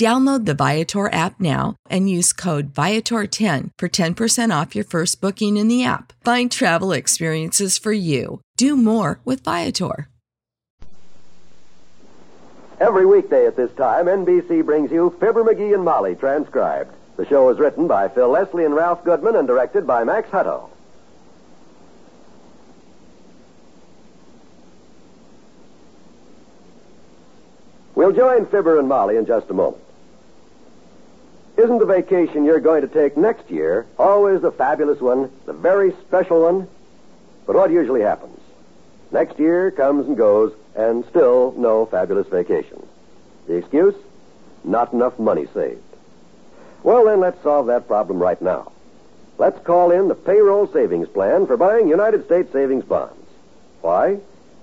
Download the Viator app now and use code Viator10 for 10% off your first booking in the app. Find travel experiences for you. Do more with Viator. Every weekday at this time, NBC brings you Fibber McGee and Molly transcribed. The show is written by Phil Leslie and Ralph Goodman and directed by Max Hutto. We'll join Fibber and Molly in just a moment. Isn't the vacation you're going to take next year always the fabulous one, the very special one? But what usually happens? Next year comes and goes, and still no fabulous vacation. The excuse? Not enough money saved. Well, then let's solve that problem right now. Let's call in the payroll savings plan for buying United States savings bonds. Why?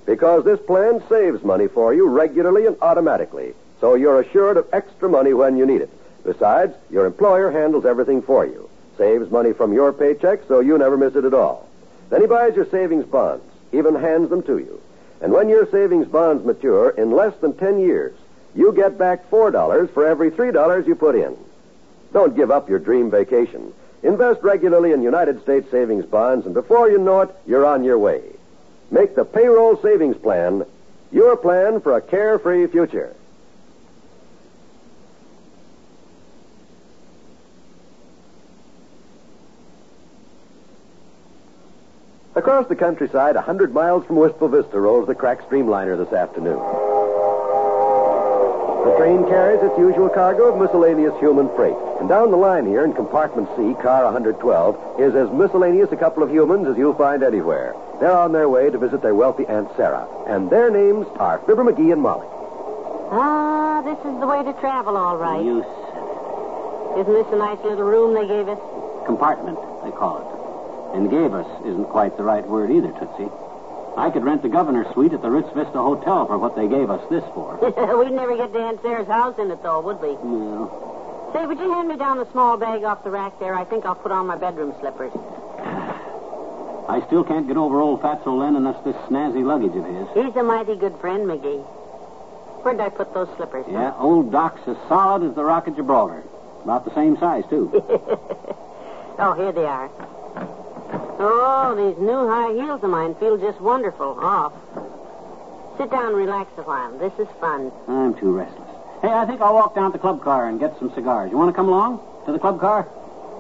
Because this plan saves money for you regularly and automatically, so you're assured of extra money when you need it. Besides, your employer handles everything for you. Saves money from your paycheck so you never miss it at all. Then he buys your savings bonds, even hands them to you. And when your savings bonds mature in less than 10 years, you get back $4 for every $3 you put in. Don't give up your dream vacation. Invest regularly in United States savings bonds, and before you know it, you're on your way. Make the payroll savings plan your plan for a carefree future. Across the countryside, a hundred miles from Wistful Vista, rolls the crack streamliner this afternoon. The train carries its usual cargo of miscellaneous human freight. And down the line here in compartment C, car 112, is as miscellaneous a couple of humans as you'll find anywhere. They're on their way to visit their wealthy Aunt Sarah. And their names are Fibber McGee and Molly. Ah, this is the way to travel, all right. You said it. Isn't this a nice little room they gave us? compartment, they call it. And gave us isn't quite the right word either, Tootsie. I could rent the governor's suite at the Ritz Vista Hotel for what they gave us this for. We'd never get Aunt Sarah's house in it, though, would we? Well, Say, would you hand me down the small bag off the rack there? I think I'll put on my bedroom slippers. I still can't get over old Fatso lending us this snazzy luggage of his. He's a mighty good friend, McGee. Where'd I put those slippers? huh? Yeah, old Doc's as solid as the Rock of Gibraltar. About the same size, too. Oh, here they are. Oh, these new high heels of mine feel just wonderful. Off. Sit down and relax a while. This is fun. I'm too restless. Hey, I think I'll walk down to the club car and get some cigars. You want to come along to the club car?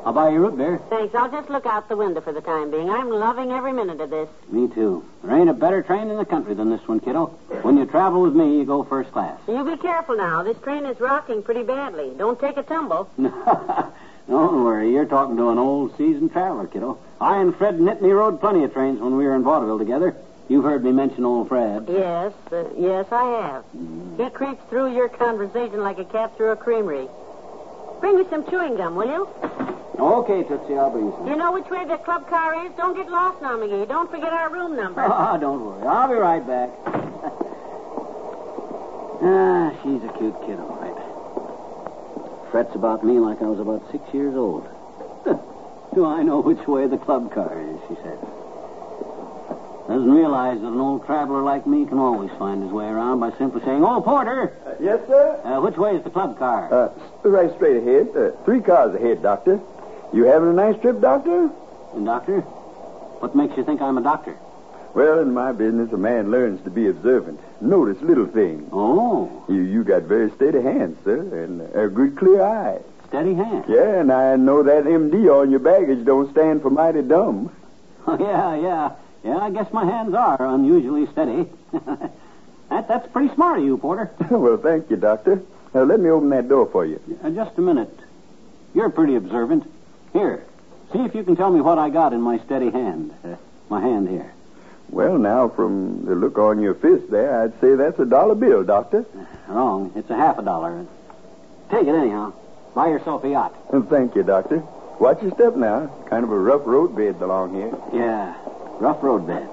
I'll buy you root beer. Thanks. I'll just look out the window for the time being. I'm loving every minute of this. Me too. There ain't a better train in the country than this one, kiddo. When you travel with me, you go first class. You be careful now. This train is rocking pretty badly. Don't take a tumble. Don't worry, you're talking to an old seasoned traveler, kiddo. I and Fred Nitney rode plenty of trains when we were in vaudeville together. You've heard me mention old Fred. Yes, uh, yes, I have. He creeps through your conversation like a cat through a creamery. Bring me some chewing gum, will you? Okay, Tootsie, I'll bring you some. You know which way the club car is? Don't get lost now, McGee. Don't forget our room number. Ah, don't worry. I'll be right back. ah, she's a cute kid, all right. Frets about me like I was about six years old. Do I know which way the club car is, she said. Doesn't realize that an old traveler like me can always find his way around by simply saying, Oh, Porter, Yes, sir? uh, which way is the club car? Uh, right straight ahead. Uh, three cars ahead, Doctor. You having a nice trip, Doctor? And doctor? What makes you think I'm a doctor? Well, in my business, a man learns to be observant. Notice little things. Oh, You you got very steady hands, sir, and a good clear eye. steady hand. Yeah, and I know that MD on your baggage don't stand for mighty dumb. Oh, yeah, yeah. Yeah, I guess my hands are unusually steady. that, that's pretty smart of you, Porter. well, thank you, Doctor. Uh, let me open that door for you. Uh, just a minute. You're pretty observant. Here, see if you can tell me what I got in my steady hand. Uh, my hand here. Well, now, from the look on your fist there, I'd say that's a dollar bill, Doctor. Wrong. It's a half a dollar. Take it anyhow. Buy yourself a yacht. Well, thank you, Doctor. Watch your step now. Kind of a rough road bed along here. Yeah, rough road bed.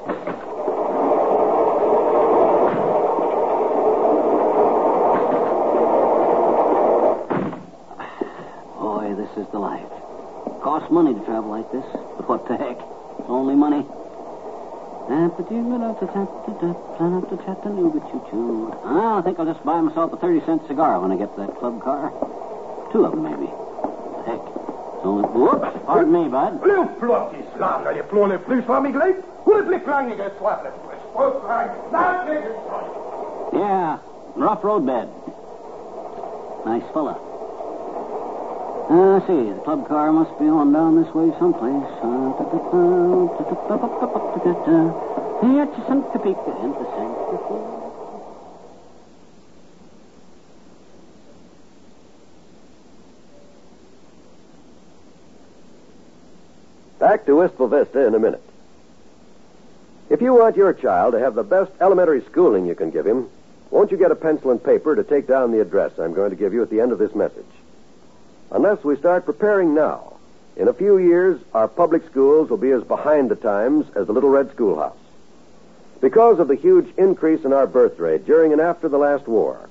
Boy, this is the life. Costs money to travel like this, but what the heck? It's only money. Ah, I think I'll just buy myself a 30 cent cigar when I get to that club car. Two of them, maybe. Heck. It's only. Whoops! Pardon me, bud. Blue plot is lang dat je vloer plus van me gelijk. Hoe het blik lang je slapen. Yeah, rough road bed. Nice fella. Uh, I see. The club car must be on down this way someplace. Uh, Back to Wistful Vista in a minute. If you want your child to have the best elementary schooling you can give him, won't you get a pencil and paper to take down the address I'm going to give you at the end of this message? Unless we start preparing now, in a few years, our public schools will be as behind the times as the Little Red Schoolhouse. Because of the huge increase in our birth rate during and after the last war,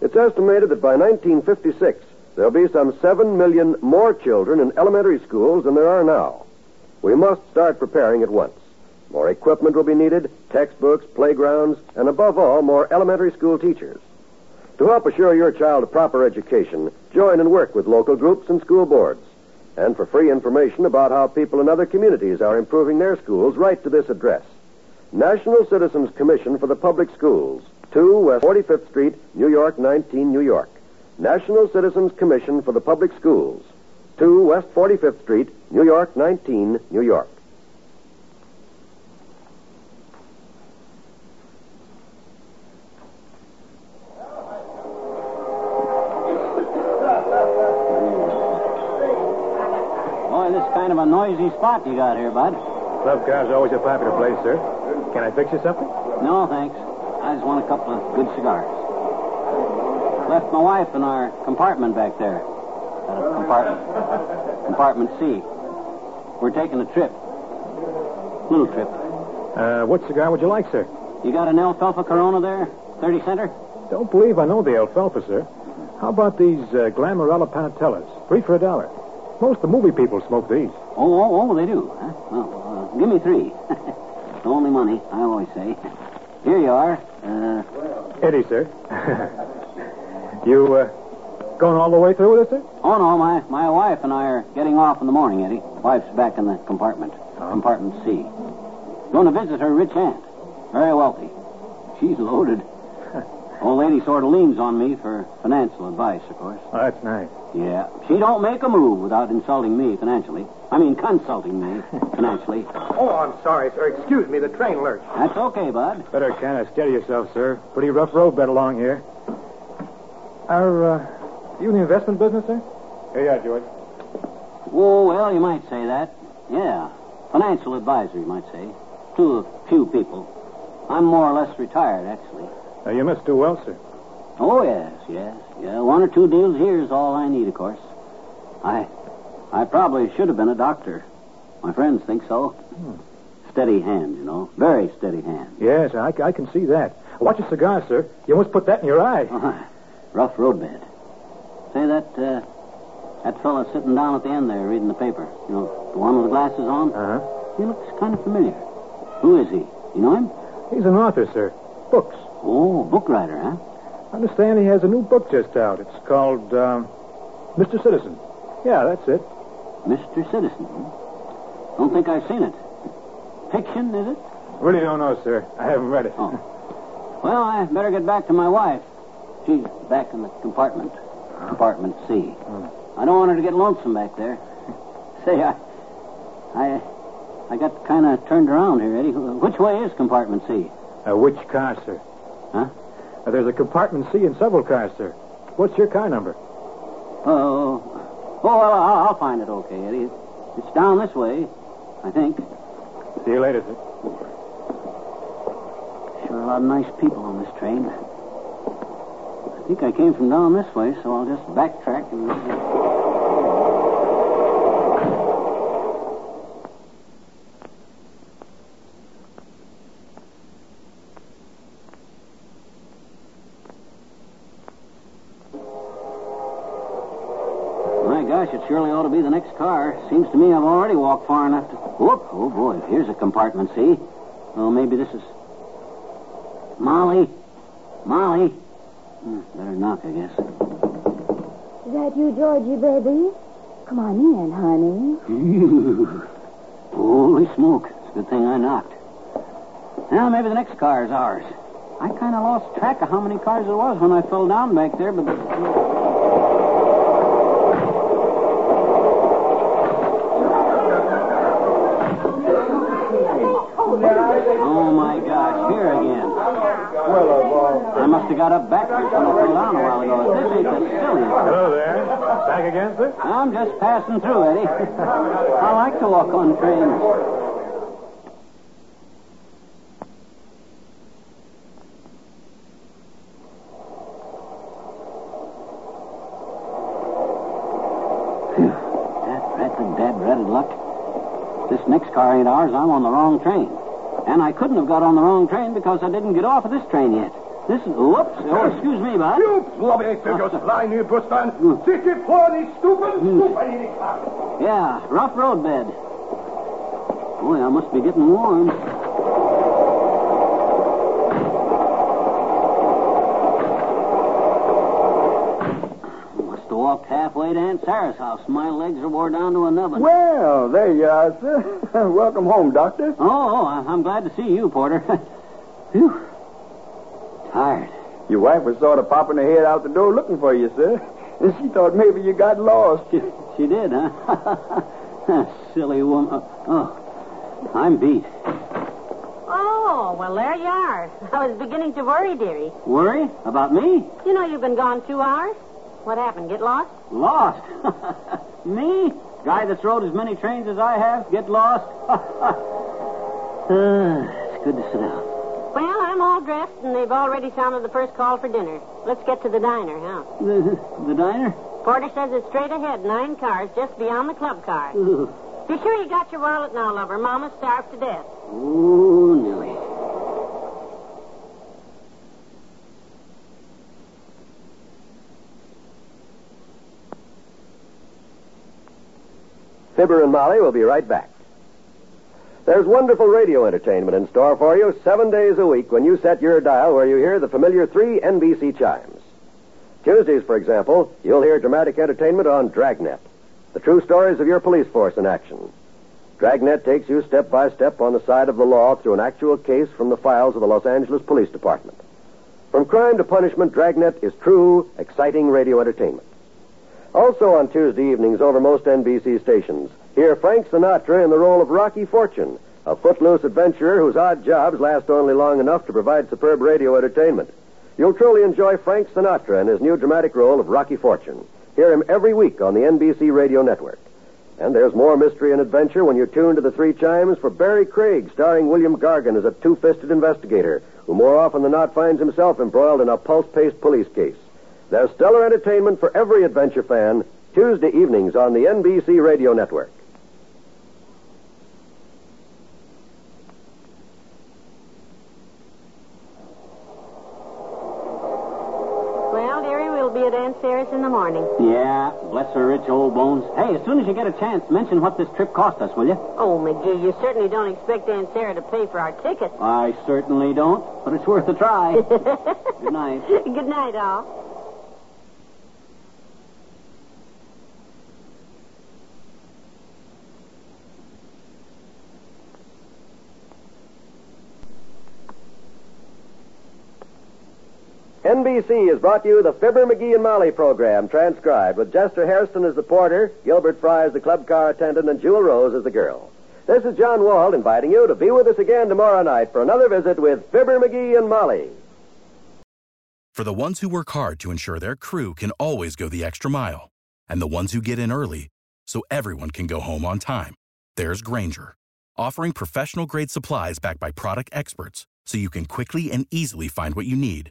it's estimated that by 1956, there'll be some 7 million more children in elementary schools than there are now. We must start preparing at once. More equipment will be needed, textbooks, playgrounds, and above all, more elementary school teachers. To help assure your child a proper education, join and work with local groups and school boards. And for free information about how people in other communities are improving their schools, write to this address National Citizens Commission for the Public Schools, 2 West 45th Street, New York 19, New York. National Citizens Commission for the Public Schools, 2 West 45th Street, New York 19, New York. Kind of a noisy spot you got here, bud. Club car's always a popular place, sir. Can I fix you something? No, thanks. I just want a couple of good cigars. Left my wife in our compartment back there. Uh, compartment. Compartment C. We're taking a trip. Little trip. Uh, what cigar would you like, sir? You got an alfalfa Corona there? 30 center? Don't believe I know the alfalfa, sir. How about these uh, Glamorella Panatellas? Three for a dollar. Most of the movie people smoke these. Oh, oh, oh, they do. Huh? Well, uh, give me three. it's only money, I always say. Here you are. Uh, Eddie, sir. you, uh, going all the way through with it, sir? oh, no, my, my wife and I are getting off in the morning, Eddie. Wife's back in the compartment. Compartment C. Going to visit her rich aunt. Very wealthy. She's loaded. Old lady sort of leans on me for financial advice, of course. Oh, that's nice. Yeah. She don't make a move without insulting me financially. I mean, consulting me financially. Oh, I'm sorry, sir. Excuse me. The train lurched. That's okay, bud. Better kind of steady yourself, sir. Pretty rough road bed along here. Are, uh, you in the investment business, sir? Here you are, George. Oh, well, you might say that. Yeah. Financial advisor, you might say. To a few people. I'm more or less retired, actually. Uh, you must do well, sir. Oh, yes, yes. Yeah, one or two deals here is all I need, of course. I I probably should have been a doctor. My friends think so. Steady hand, you know. Very steady hand. Yes, I, I can see that. Watch your cigar, sir. You almost put that in your eye. Rough roadbed. Say, that, uh, that fella sitting down at the end there reading the paper, you know, the one with the glasses on, Uh-huh. he looks kind of familiar. Who is he? You know him? He's an author, sir. Books. Oh, book writer, huh? I understand he has a new book just out. It's called um, Mr. Citizen. Yeah, that's it. Mr. Citizen. Don't think I've seen it. Fiction, is it? Really don't know, sir. I haven't read it. Oh. Well, I better get back to my wife. She's back in the compartment. Compartment C. I don't want her to get lonesome back there. Say, I, I, I got kind of turned around here, Eddie. Which way is compartment C? Uh, which car, sir? Huh? Uh, there's a compartment C in several cars, sir. What's your car number? Oh, oh, well, I'll, I'll find it okay, Eddie. It's down this way, I think. See you later, sir. Sure, a lot of nice people on this train. I think I came from down this way, so I'll just backtrack and. My gosh, it surely ought to be the next car. Seems to me I've already walked far enough to. Whoop! Oh boy, here's a compartment. See? Well, maybe this is. Molly, Molly. Hmm, better knock, I guess. Is that you, Georgie, baby? Come on in, honey. Holy smoke! It's a good thing I knocked. Now maybe the next car is ours. I kind of lost track of how many cars there was when I fell down back there, but. Oh my gosh, here again. I must have got up backwards when I fell down a while ago. This ain't the silliest. Hello there. Back again, sir? I'm just passing through, Eddie. I like to walk on trains. Phew. That ratted, dad luck. This next car ain't ours. I'm on the wrong train. And I couldn't have got on the wrong train because I didn't get off of this train yet. This is. Whoops. Oh, excuse me, bud. You blobby figures flying you, Bustan. Sick it for the stupid, hmm. stupid Yeah, rough road bed. Boy, I must be getting warm. Must have walked halfway to Aunt Sarah's house. My legs are wore down to a nubbin. Well, there you are, sir. Welcome home, Doctor. Oh, oh, I'm glad to see you, Porter. Phew. Tired. Your wife was sort of popping her head out the door looking for you, sir. And she thought maybe you got lost. She, she did, huh? Silly woman. Oh, I'm beat. Oh, well, there you are. I was beginning to worry, dearie. Worry? About me? You know you've been gone two hours. What happened? Get lost? Lost? Me? Guy that's rode as many trains as I have, get lost? uh, it's good to sit down. Well, I'm all dressed, and they've already sounded the first call for dinner. Let's get to the diner, huh? The, the diner? Porter says it's straight ahead, nine cars, just beyond the club car. Ooh, Be sure you got your wallet now, lover. Mama's starved to death. Ooh Nelly. Fibber and Molly will be right back. There's wonderful radio entertainment in store for you seven days a week when you set your dial where you hear the familiar three NBC chimes. Tuesdays, for example, you'll hear dramatic entertainment on Dragnet, the true stories of your police force in action. Dragnet takes you step by step on the side of the law through an actual case from the files of the Los Angeles Police Department. From crime to punishment, Dragnet is true, exciting radio entertainment. Also on Tuesday evenings over most NBC stations, hear Frank Sinatra in the role of Rocky Fortune, a footloose adventurer whose odd jobs last only long enough to provide superb radio entertainment. You'll truly enjoy Frank Sinatra in his new dramatic role of Rocky Fortune. Hear him every week on the NBC Radio Network. And there's more mystery and adventure when you tune to the three chimes for Barry Craig, starring William Gargan as a two-fisted investigator who more often than not finds himself embroiled in a pulse-paced police case. There's stellar entertainment for every adventure fan Tuesday evenings on the NBC Radio Network. Well, dearie, we'll be at Aunt Sarah's in the morning. Yeah, bless her rich old bones. Hey, as soon as you get a chance, mention what this trip cost us, will you? Oh, McGee, you certainly don't expect Aunt Sarah to pay for our tickets. I certainly don't, but it's worth a try. Good night. Good night, all. NBC has brought you the Fibber, McGee, and Molly program, transcribed, with Jester Hairston as the porter, Gilbert Fry as the club car attendant, and Jewel Rose as the girl. This is John Wald inviting you to be with us again tomorrow night for another visit with Fibber, McGee, and Molly. For the ones who work hard to ensure their crew can always go the extra mile, and the ones who get in early so everyone can go home on time, there's Grainger, offering professional grade supplies backed by product experts so you can quickly and easily find what you need.